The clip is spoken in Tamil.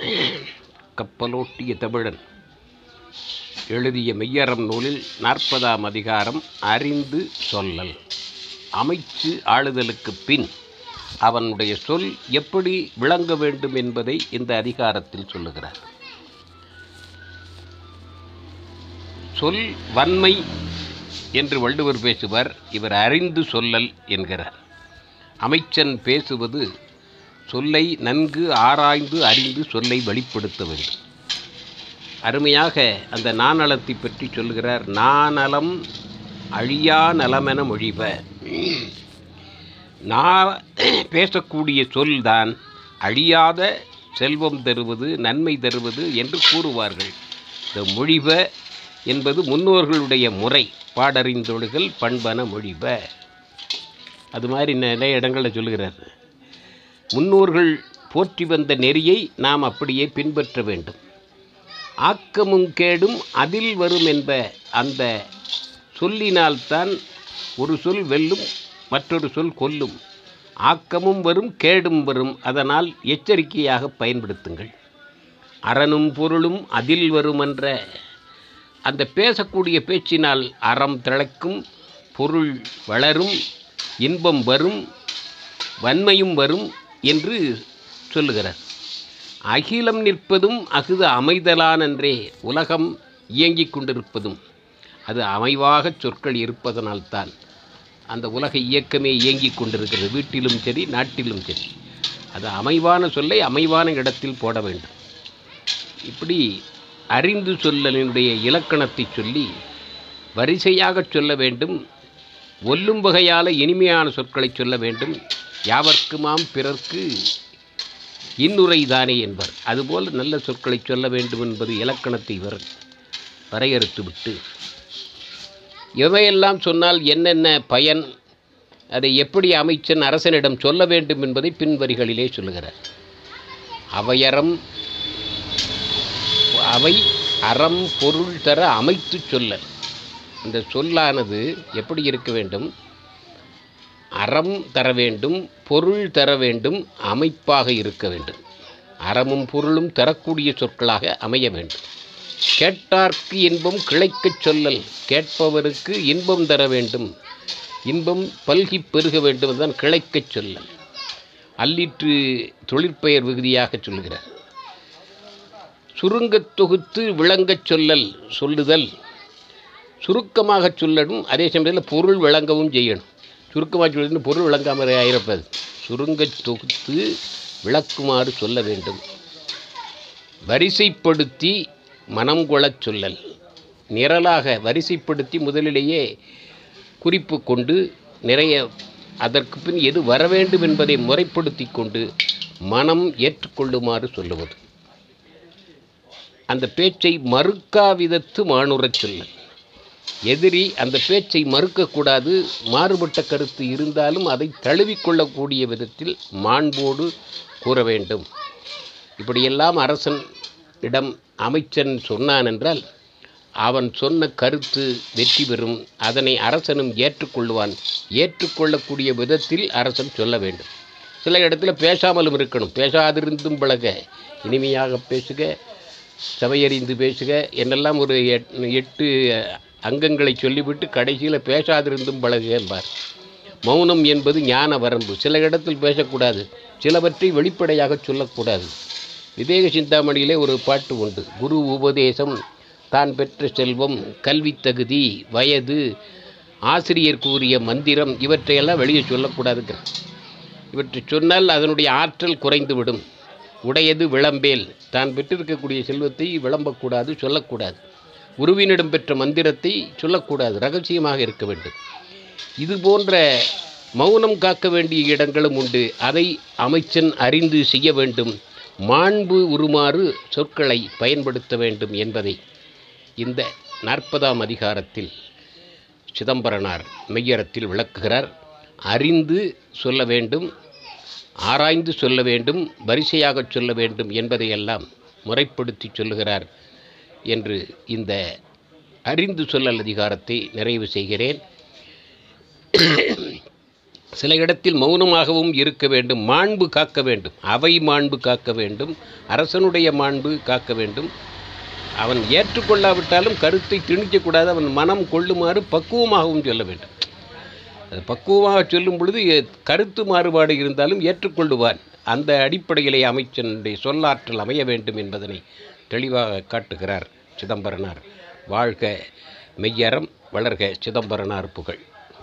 கப்பலோட்டிய தமிழன். எழுதிய மெய்யறம் நூலில் நாற்பதாம் அதிகாரம் அறிந்து சொல்லல். அமைச்சு ஆளுதலுக்கு பின் அவனுடைய சொல் எப்படி விளங்க வேண்டும் என்பதை இந்த அதிகாரத்தில் சொல்லுகிறார். சொல் வன்மை என்று வள்ளுவர் பேசுவார் இவர் அறிந்து சொல்லல் என்கிறார். அமைச்சன் பேசுவது சொல்லை நன்கு ஆராய்ந்து அறிந்து சொல்லை வெளிப்படுத்த வேண்டும். அருமையாக அந்த நாணலத்தை பற்றி சொல்கிறார் நாணலம் அழியா நலமென மொழிப. நான் பேசக்கூடிய சொல்தான் அழியாத செல்வம் தருவது நன்மை தருவது என்று கூறுவார்கள். இந்த மொழிப என்பது முன்னோர்களுடைய முறை பாடறிந்தொழுகள் பண்பன மொழிப. அது மாதிரி நிறைய இடங்களில் சொல்லுகிறார். முன்னோர்கள் போற்றி வந்த நெறியை நாம் அப்படியே பின்பற்ற வேண்டும். ஆக்கமும் கேடும் அதில் வரும் என்ப அந்த சொல்லினால்தான் ஒரு சொல் வெல்லும் மற்றொரு சொல் கொல்லும். ஆக்கமும் வரும் கேடும் வரும் அதனால் எச்சரிக்கையாக பயன்படுத்துங்கள். அறனும் பொருளும் அதில் வரும் என்ற அந்த பேசக்கூடிய பேச்சினால் அறம் திளைக்கும் பொருள் வளரும் இன்பம் வரும் வன்மையும் வரும் என்று சொல்லுகிறார். அகிலம் நிற்பதும் அகுது அமைதலானன்றே உலகம் இயங்கிக் கொண்டிருப்பதும். அது அமைவாக சொற்கள் இருப்பதனால்தான் அந்த உலக இயக்கமே இயங்கிக் கொண்டிருக்கிறது வீட்டிலும் சரி நாட்டிலும் சரி. அது அமைவான சொல்லை அமைவான இடத்தில் போட வேண்டும். இப்படி அறிந்து சொல்லலினுடைய இலக்கணத்தை சொல்லி வரிசையாக சொல்ல வேண்டும் ஒல்லும் வகையால் இனிமையான சொற்களை சொல்ல வேண்டும். யாவர்க்குமாம் பிறர்க்கு இன்னுரைதானே என்பர். அதுபோல் நல்ல சொற்களை சொல்ல வேண்டும் என்பது இலக்கணத்தை இவர் வரையறுத்துவிட்டு எவையெல்லாம் சொன்னால் என்னென்ன பயன் அதை எப்படி அமைச்சன் அரசனிடம் சொல்ல வேண்டும் என்பதை பின்வரிகளிலே சொல்லுகிறார். அவையறம் அவை அறம் பொருள் தர அமைத்து சொல்ல இந்த சொல்லானது எப்படி இருக்க வேண்டும்? அறம் தர வேண்டும் பொருள் தர வேண்டும் அமைப்பாக இருக்க வேண்டும். அறமும் பொருளும் தரக்கூடிய சொற்களாக அமைய வேண்டும். கேட்டார்க்கு இன்பம் கிளைக்கச் சொல்லல் கேட்பவருக்கு இன்பம் தர வேண்டும். இன்பம் பல்கி பெருக வேண்டும் தான் கிளைக்கச் சொல்லல். அல்லிற்று தொழிற்பெயர் விகுதியாக சொல்கிறார் சுருங்கத் தொகுத்து விளங்கச் சொல்லல் சொல்லுதல். சுருக்கமாக சொல்லணும் அதே சமயத்தில் பொருள் விளங்கவும் செய்யணும். சுருக்கமாக சொல்லணும் பொருள் விளங்காமல் ஆயிருப்பது. சுருங்கத் தொகுத்து விளக்குமாறு சொல்ல வேண்டும். வரிசைப்படுத்தி மனம் கொள்ளச் சொல்லல். நிரலாக வரிசைப்படுத்தி முதலிலேயே குறிப்பு கொண்டு நிறைய அதற்கு பின் எது வர வேண்டும் என்பதை முறைப்படுத்தி கொண்டு மனம் ஏற்றுக்கொள்ளுமாறு சொல்லுவது. அந்த பேச்சை மறுக்காவிதத்து மானுறச் சொல்லல். எதிரி அந்த பேச்சை மறுக்கக்கூடாது. மாறுபட்ட கருத்து இருந்தாலும் அதை தழுவிக்கொள்ளக்கூடிய விதத்தில் மாண்போடு கூற வேண்டும். இப்படியெல்லாம் அரசன் இடம் அமைச்சன் சொன்னான் என்றால் அவன் சொன்ன கருத்து வெற்றி பெறும். அதனை அரசனும் ஏற்றுக்கொள்வான். ஏற்றுக்கொள்ளக்கூடிய விதத்தில் அரசன் சொல்ல வேண்டும். சில இடத்துல பேசாமலும் இருக்கணும். பேசாதிருந்தும் பழக. இனிமையாக பேசுக. சமையறிந்து பேசுக. என்னெல்லாம் ஒரு எட்டு அங்கங்களை சொல்லிவிட்டு கடைசியில் பேசாதிருந்தும் பழகு என்பார். மௌனம் என்பது ஞான வரம்பு. சில இடத்தில் பேசக்கூடாது. சிலவற்றை வெளிப்படையாக சொல்லக்கூடாது. விவேக சிந்தாமணியிலே ஒரு பாட்டு உண்டு. குரு உபதேசம் தான் பெற்ற செல்வம் கல்வி தகுதி வயது ஆசிரியர் கூறிய மந்திரம் இவற்றையெல்லாம் வெளியே சொல்லக்கூடாதுங்க இவற்றை சொன்னால் அதனுடைய ஆற்றல் குறைந்துவிடும். உடையது விளம்பேல். தான் பெற்றிருக்கக்கூடிய செல்வத்தை விளம்பக்கூடாது சொல்லக்கூடாது. உருவினிடம் பெற்ற மந்திரத்தை சொல்லக்கூடாது ரகசியமாக இருக்க வேண்டும். இது போன்ற மௌனம் காக்க வேண்டிய இடங்களும் உண்டு. அதை அமைச்சன் அறிந்து செய்ய வேண்டும். மாண்பு உருமாறு சொற்களை பயன்படுத்த வேண்டும் என்பதை இந்த நாற்பதாம் அதிகாரத்தில் சிதம்பரனார் மெய்யறத்தில் விளக்குகிறார். அறிந்து சொல்ல வேண்டும் ஆராய்ந்து சொல்ல வேண்டும் வரிசையாக சொல்ல வேண்டும் என்பதையெல்லாம் முறைப்படுத்தி சொல்லுகிறார். என்று இந்த அறிந்து சொல்லல் அதிகாரத்தை நிறைவு செய்கிறேன். சில இடத்தில் மௌனமாகவும் இருக்க வேண்டும் மாண்பு காக்க வேண்டும். அவை மாண்பு காக்க வேண்டும் அரசனுடைய மாண்பு காக்க வேண்டும். அவன் ஏற்றுக்கொள்ளாவிட்டாலும் கருத்தை திணிக்கக்கூடாது அவன் மனம் கொள்ளுமாறு பக்குவமாகவும் சொல்ல வேண்டும். அது பக்குவமாக சொல்லும் பொழுது எ- கருத்து மாறுபாடு இருந்தாலும் ஏற்றுக்கொள்ளுவான். அந்த அடிப்படையிலே அமைச்சனுடைய சொல்லாற்றல் அமைய வேண்டும் என்பதனை தெளிவாக காட்டுகிறார் சிதம்பரனார். வாழ்க மெய்யறம் வளர்க சிதம்பரனார் புகழ்.